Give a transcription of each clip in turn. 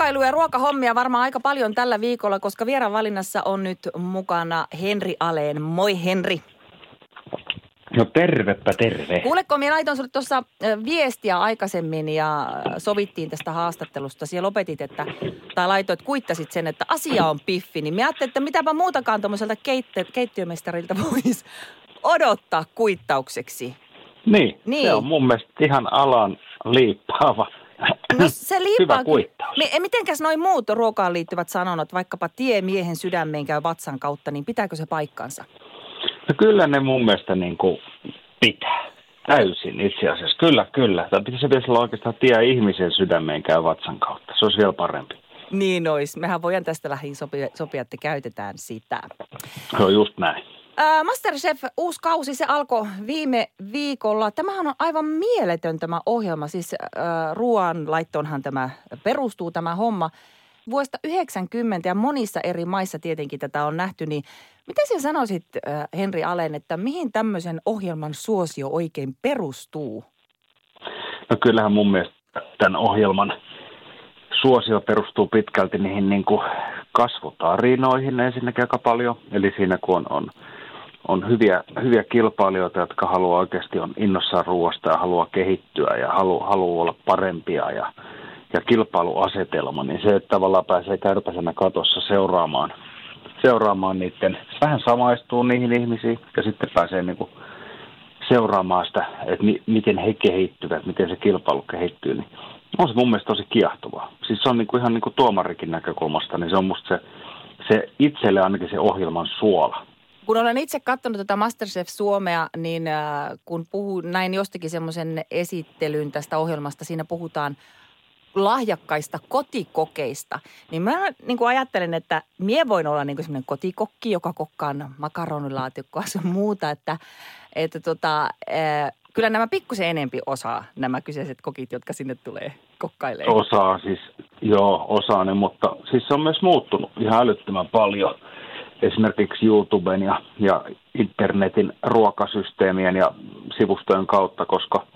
Kokkailu- ja ruokahommia varmaan aika paljon tällä viikolla, koska vieraan valinnassa on nyt mukana Henri Aleen. Moi Henri. No tervepä terve. Kuuleko, minä laitoin sinulle tuossa viestiä aikaisemmin ja sovittiin tästä haastattelusta. Siellä lopetit, että, tai laitoit, kuittasit sen, että asia on piffi. Niin minä ajattelin, että mitäpä muutakaan tuommoiselta keitte, keittiömestarilta voisi odottaa kuittaukseksi. Niin, niin, se on mun mielestä ihan alan liippaava No se. Hyvä kuittaus. M- mitenkäs noin muut ruokaan liittyvät sanonnat, vaikkapa tie miehen sydämeen käy vatsan kautta, niin pitääkö se paikkansa? No kyllä ne mun mielestä niin kuin pitää. Täysin itse asiassa. Kyllä, kyllä. Tai pitäisi, pitäisi olla oikeastaan tie ihmisen sydämeen käy vatsan kautta. Se olisi vielä parempi. Niin olisi. Mehän voidaan tästä lähin sopia, sopia, että käytetään sitä. Se on just näin. Masterchef uusi kausi, se alkoi viime viikolla. Tämähän on aivan mieletön tämä ohjelma. Siis äh, ruoanlaittoonhan tämä perustuu tämä homma. Vuodesta 90 ja monissa eri maissa tietenkin tätä on nähty, niin mitä sinä sanoisit äh, Henri Alen, että mihin tämmöisen ohjelman suosio oikein perustuu? No kyllähän mun mielestä tämän ohjelman suosio perustuu pitkälti niihin niin kuin kasvutarinoihin ensinnäkin aika paljon. Eli siinä kun on, on on hyviä, hyviä kilpailijoita, jotka haluaa oikeasti on innossaan ruoasta ja haluaa kehittyä ja haluaa, haluaa olla parempia ja, ja kilpailuasetelma, niin se, että tavallaan pääsee kärpäsenä katossa seuraamaan, seuraamaan niiden, vähän samaistuu niihin ihmisiin ja sitten pääsee niin kuin seuraamaan sitä, että mi, miten he kehittyvät, miten se kilpailu kehittyy, niin on se mun mielestä tosi kiehtovaa. Siis se on niin kuin ihan niin kuin tuomarikin näkökulmasta, niin se on musta se, se itselle ainakin se ohjelman suola kun olen itse katsonut tätä Masterchef Suomea, niin äh, kun puhun näin jostakin semmoisen esittelyn tästä ohjelmasta, siinä puhutaan lahjakkaista kotikokeista, niin mä niin kuin ajattelen, että mie voin olla niin semmoinen kotikokki, joka kokkaan makaronilaatikkoa ja muuta, että, että tota, äh, kyllä nämä pikkusen enempi osaa nämä kyseiset kokit, jotka sinne tulee kokkailemaan. Osaa siis, joo, osaa ne, mutta siis se on myös muuttunut ihan älyttömän paljon – esimerkiksi YouTuben ja, ja internetin ruokasysteemien ja sivustojen kautta, koska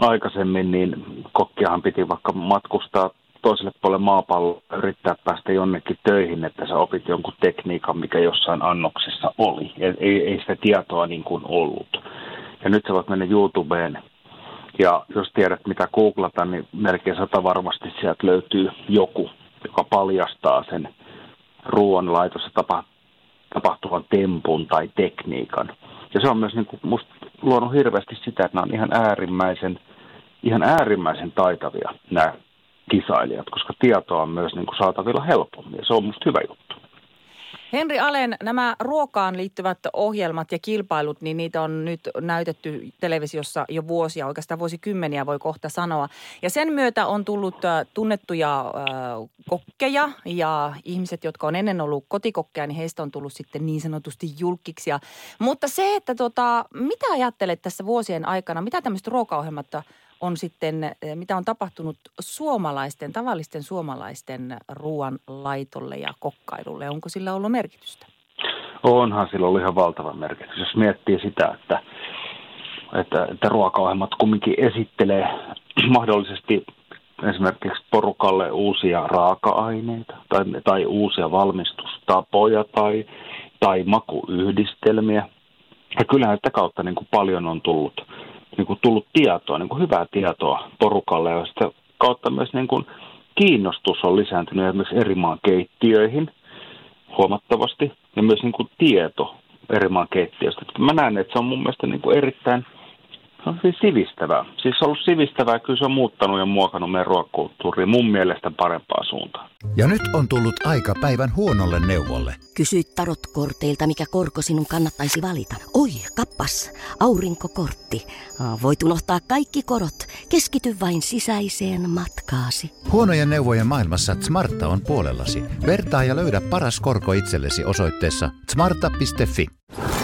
aikaisemmin niin kokkiahan piti vaikka matkustaa toiselle puolelle maapalloa yrittää päästä jonnekin töihin, että sä opit jonkun tekniikan, mikä jossain annoksessa oli. Ei, ei sitä tietoa niin kuin ollut. Ja nyt sä voit mennä YouTubeen ja jos tiedät mitä googlata, niin melkein sata varmasti sieltä löytyy joku, joka paljastaa sen ruoanlaitossa tapa, tapahtuvan tempun tai tekniikan. Ja se on myös niin kuin musta luonut hirveästi sitä, että nämä on ihan äärimmäisen, ihan äärimmäisen taitavia nämä kisailijat, koska tietoa on myös niin kuin saatavilla helpommin ja se on musta hyvä juttu. Henri Alen, nämä ruokaan liittyvät ohjelmat ja kilpailut, niin niitä on nyt näytetty televisiossa jo vuosia, oikeastaan vuosikymmeniä voi kohta sanoa. Ja sen myötä on tullut äh, tunnettuja äh, kokkeja ja ihmiset, jotka on ennen ollut kotikokkeja, niin heistä on tullut sitten niin sanotusti julkiksi. Mutta se, että tota, mitä ajattelet tässä vuosien aikana, mitä tämmöistä ruokaohjelmat on sitten, eh, mitä on tapahtunut suomalaisten, tavallisten suomalaisten ruoan laitolle ja kokkailulle? Onko sillä ollut merkitystä? Onhan sillä ollut ihan valtava merkitys. Jos miettii sitä, että, että, että ruokaohjelmat kumminkin esittelee mahdollisesti esimerkiksi porukalle uusia raaka-aineita tai, tai uusia valmistustapoja tai, tai makuyhdistelmiä. Ja kyllähän sitä kautta niin kuin paljon on tullut – niin kuin tullut tietoa, niin kuin hyvää tietoa porukalle ja sitä kautta myös niin kuin kiinnostus on lisääntynyt esimerkiksi eri maan keittiöihin huomattavasti ja myös niin kuin tieto eri maan keittiöistä. Mä näen, että se on mun mielestä niin kuin erittäin se on hyvin sivistävää. Siis se on ollut sivistävää, kyllä se on muuttanut ja muokannut meidän ruokakulttuuria mun mielestä parempaa suuntaan. Ja nyt on tullut aika päivän huonolle neuvolle. Kysy tarotkorteilta, mikä korko sinun kannattaisi valita. Oi, kappas, aurinkokortti. Voit unohtaa kaikki korot. Keskity vain sisäiseen matkaasi. Huonojen neuvojen maailmassa Smarta on puolellasi. Vertaa ja löydä paras korko itsellesi osoitteessa smarta.fi.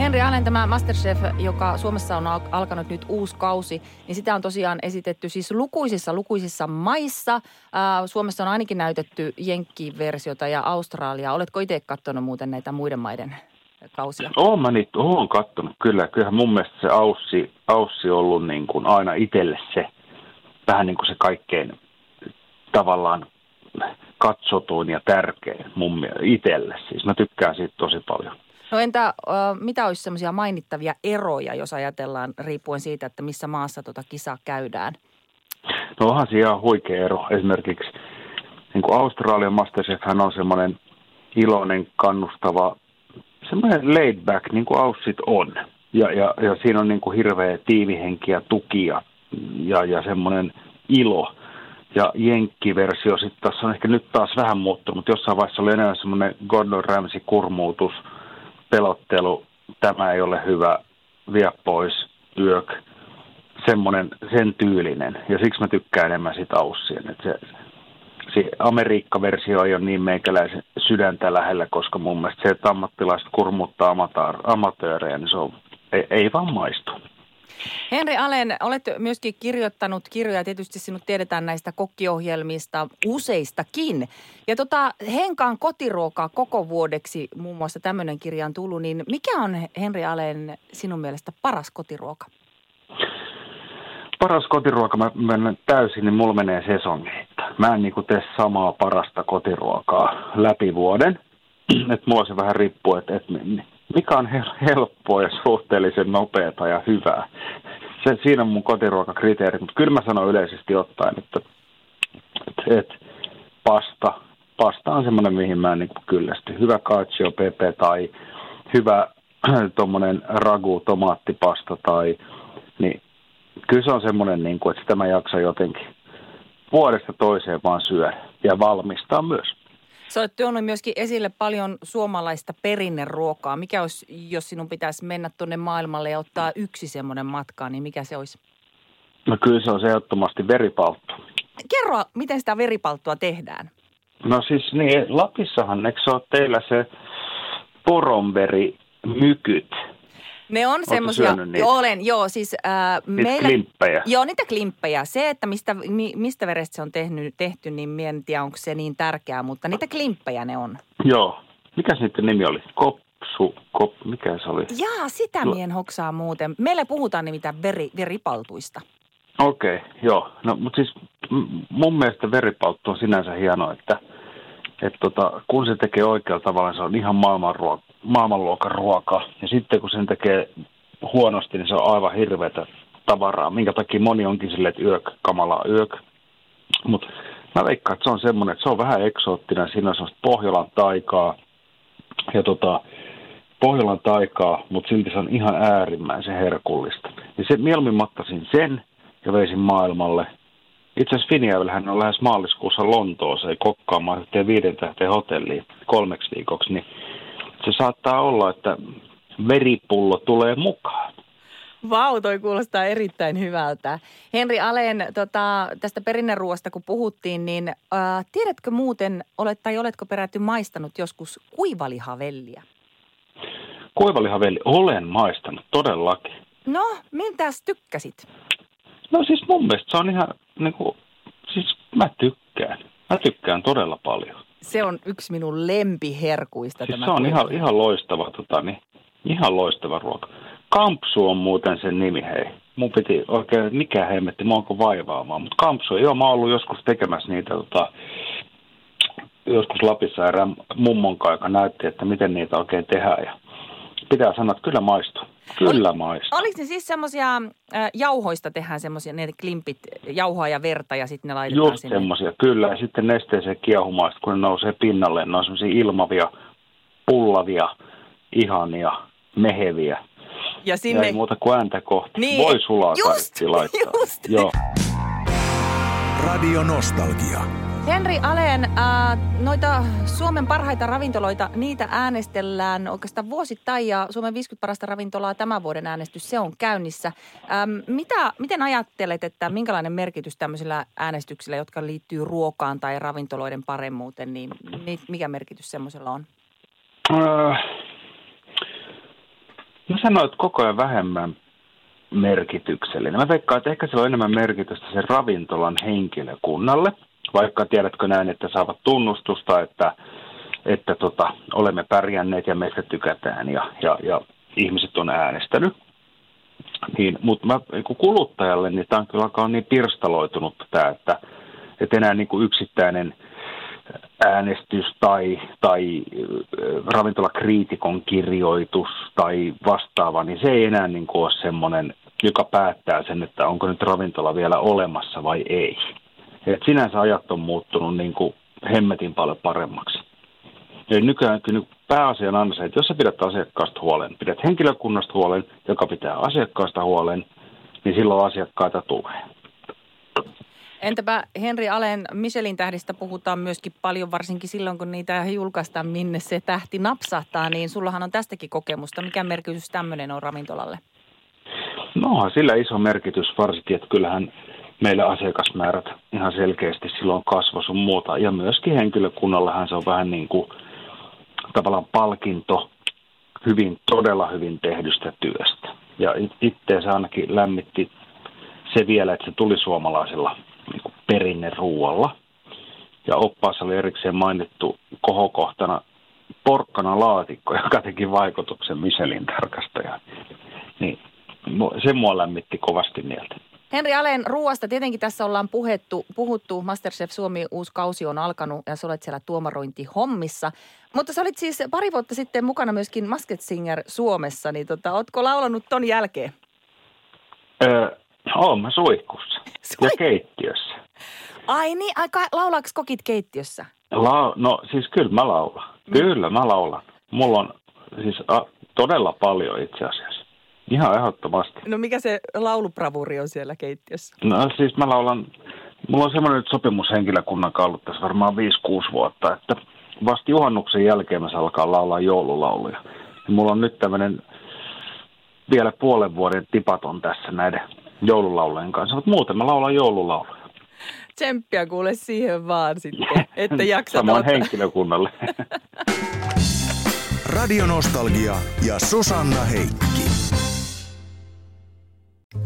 Henri Allen, tämä Masterchef, joka Suomessa on alkanut nyt uusi kausi, niin sitä on tosiaan esitetty siis lukuisissa, lukuisissa maissa. Suomessa on ainakin näytetty Jenkki-versiota ja Australia. Oletko itse katsonut muuten näitä muiden maiden kausia? Oon mä niitä, oon katsonut kyllä. Kyllähän mun mielestä se Aussi, Aussi on ollut niin kuin aina itselle se, vähän niin kuin se kaikkein tavallaan katsotuin ja tärkein mun mielestä itselle. Siis mä tykkään siitä tosi paljon. No entä mitä olisi semmoisia mainittavia eroja, jos ajatellaan riippuen siitä, että missä maassa tuota kisaa käydään? No onhan ihan huikea ero. Esimerkiksi niin kuin Australian Masterchef on semmoinen iloinen, kannustava, semmoinen laid back, niin kuin Aussit on. Ja, ja, ja siinä on niin kuin hirveä tiivihenki ja tuki ja, ja, ja semmoinen ilo. Ja Jenkki-versio sitten tässä on ehkä nyt taas vähän muuttunut, mutta jossain vaiheessa oli enää semmoinen Gordon Ramsay-kurmuutus – pelottelu, tämä ei ole hyvä, vie pois, yök, semmoinen, sen tyylinen. Ja siksi mä tykkään enemmän sitä Aussien. Että se, se Amerikka-versio ei ole niin meikäläisen sydäntä lähellä, koska mun mielestä se, että ammattilaiset kurmuttaa amatöörejä, niin se on, ei, ei vaan maistu. Henri Alen, olet myöskin kirjoittanut kirjoja. Tietysti sinut tiedetään näistä kokkiohjelmista useistakin. Ja tota, Henkaan kotiruokaa koko vuodeksi muun muassa tämmöinen kirja on tullut. Niin mikä on Henri Alen sinun mielestä paras kotiruoka? Paras kotiruoka, mä menen täysin, niin mulla menee sesongeita. Mä en niin tee samaa parasta kotiruokaa läpi vuoden. että mulla se vähän riippuu, että, että mikä on helppoa ja suhteellisen nopeata ja hyvää. Se, siinä on mun kotiruokakriteeri, mutta kyllä mä sanon yleisesti ottaen, että, että, että pasta, pasta on semmoinen, mihin mä niin kyllästy. Hyvä cacio pepe tai hyvä tuommoinen ragu tomaattipasta tai niin kyllä se on semmoinen, niin kuin, että sitä mä jaksan jotenkin vuodesta toiseen vaan syödä ja valmistaa myös. Sä olet tuonut myöskin esille paljon suomalaista perinneruokaa. Mikä olisi, jos sinun pitäisi mennä tuonne maailmalle ja ottaa yksi semmoinen matkaa, niin mikä se olisi? No kyllä se on ehdottomasti veripalttu. Kerro, miten sitä veripalttua tehdään? No siis niin, Lapissahan, eikö se ole teillä se poronveri mykyt? Ne on semmoisia, olen, joo, siis äh, meillä, klimppejä. Joo, niitä klimppejä. Se, että mistä, mi, mistä verestä se on tehty, tehty, niin en tiedä, onko se niin tärkeää, mutta niitä klimppejä ne on. Joo. Mikä sitten nimi oli? Kopsu, kop, mikä se oli? Jaa, sitä Tuo... mien hoksaa muuten. Meille puhutaan nimittäin veri, veripaltuista. Okei, okay, joo. No, mutta siis mun mielestä veripalttu on sinänsä hieno, että – että tota, kun se tekee oikealla tavalla, se on ihan maailmanruoka, maailmanluokan ruoka. Ja sitten kun sen tekee huonosti, niin se on aivan hirveätä tavaraa, minkä takia moni onkin silleen, että yök, kamalaa yök. Mutta mä veikkaan, että se on semmoinen, että se on vähän eksoottinen, siinä on semmoista Pohjolan taikaa, ja tota, Pohjolan taikaa, mutta silti se on ihan äärimmäisen herkullista. Ja se mieluummin mattasin sen ja veisin maailmalle – itse asiassa Finjäylähän on lähes maaliskuussa Lontooseen kokkaamaan yhteen viiden tähteen hotelliin kolmeksi viikoksi, niin se saattaa olla, että veripullo tulee mukaan. Vau, toi kuulostaa erittäin hyvältä. Henri Aleen, tota, tästä perinneruoasta kun puhuttiin, niin äh, tiedätkö muuten, olet, tai oletko peräti maistanut joskus kuivalihavelliä? Kuivalihavelli, olen maistanut todellakin. No, miltäs tykkäsit? No siis mun mielestä se on ihan, niin kuin, siis mä tykkään. Mä tykkään todella paljon. Se on yksi minun lempiherkuista. Siis se on ihan, ihan loistava, tota, niin, ihan loistava ruoka. Kampsu on muuten sen nimi, hei. Mun piti oikein, mikä hemmetti, mä onko vaivaamaan. Mutta kampsu, joo, mä oon ollut joskus tekemässä niitä, tota, joskus Lapissa erään mummon kanssa, joka näytti, että miten niitä oikein tehdään. Ja pitää sanoa, että kyllä maistuu. Kyllä maistuu. Oliko ne siis semmoisia äh, jauhoista tehdään semmoisia, ne klimpit, jauhoa ja verta ja sitten ne laitetaan Just sinne? semmoisia, kyllä. Ja sitten nesteeseen kiehumaan, sit kun ne nousee pinnalle, ne on semmoisia ilmavia, pullavia, ihania, meheviä. Ja Sinne... sinne... Ei muuta kuin ääntä kohti. Niin, Voi sulaa just, kaikki laittaa. just. Joo. Radio Nostalgia. Henri Aleen, äh, noita Suomen parhaita ravintoloita, niitä äänestellään oikeastaan vuosittain ja Suomen 50 parasta ravintolaa tämän vuoden äänestys, se on käynnissä. Ähm, mitä, miten ajattelet, että minkälainen merkitys tämmöisillä äänestyksillä, jotka liittyy ruokaan tai ravintoloiden paremmuuteen, niin mi- mikä merkitys semmoisella on? Öö, mä sanoin, että koko ajan vähemmän merkityksellinen. Mä veikkaan, että ehkä sillä on enemmän merkitystä sen ravintolan henkilökunnalle, vaikka tiedätkö näin, että saavat tunnustusta, että, että tota, olemme pärjänneet ja meistä tykätään ja, ja, ja ihmiset on äänestänyt. Niin, mutta mä, niin kuluttajalle niin tämä on kyllä alkaa niin pirstaloitunut tämä, että, että enää niin kuin yksittäinen äänestys tai, tai äh, ravintolakriitikon kirjoitus tai vastaava, niin se ei enää niin kuin ole semmoinen, joka päättää sen, että onko nyt ravintola vielä olemassa vai ei. Et sinänsä ajat on muuttunut niin kuin hemmetin paljon paremmaksi. Ja nykyään kyllä pääasia on aina se, että jos sä pidät asiakkaasta huolen, pidät henkilökunnasta huolen, joka pitää asiakkaasta huolen, niin silloin asiakkaita tulee. Entäpä Henri Aleen Michelin tähdistä puhutaan myöskin paljon, varsinkin silloin kun niitä julkaistaan, minne se tähti napsahtaa, niin sullahan on tästäkin kokemusta. Mikä merkitys tämmöinen on ravintolalle? No, sillä iso merkitys varsinkin, että kyllähän meillä asiakasmäärät ihan selkeästi silloin kasvoi sun muuta. Ja myöskin henkilökunnallahan se on vähän niin kuin tavallaan palkinto hyvin, todella hyvin tehdystä työstä. Ja itteensä ainakin lämmitti se vielä, että se tuli suomalaisella niin perinneruualla. Ja oppaassa oli erikseen mainittu kohokohtana porkkana laatikko, joka teki vaikutuksen Michelin tarkastajaan. Niin se mua lämmitti kovasti mieltä. Henri Aleen ruuasta tietenkin tässä ollaan puhettu, puhuttu. Masterchef Suomi uusi kausi on alkanut ja sä olet siellä tuomarointihommissa. Mutta sä olit siis pari vuotta sitten mukana myöskin Masked Singer Suomessa, niin tota, ootko laulanut ton jälkeen? Öö, oon mä suihkussa Sui- ja keittiössä. Ai niin, aika, laulaako kokit keittiössä? La- no siis kyllä mä laulan. Kyllä mä laulan. Mulla on siis a, todella paljon itse asiassa. Ihan ehdottomasti. No mikä se laulubravuri on siellä keittiössä? No siis mä laulan, mulla on semmoinen nyt sopimus henkilökunnan kanssa ollut tässä varmaan 5-6 vuotta, että vasta juhannuksen jälkeen mä saan alkaa laulaa joululauluja. Ja mulla on nyt tämmöinen vielä puolen vuoden tipaton tässä näiden joululaulujen kanssa, mutta muuten mä laulan joululauluja. Tsemppiä kuule siihen vaan sitten, että jaksat Samoin ottaa. henkilökunnalle. Radio Nostalgia ja Susanna Heikki.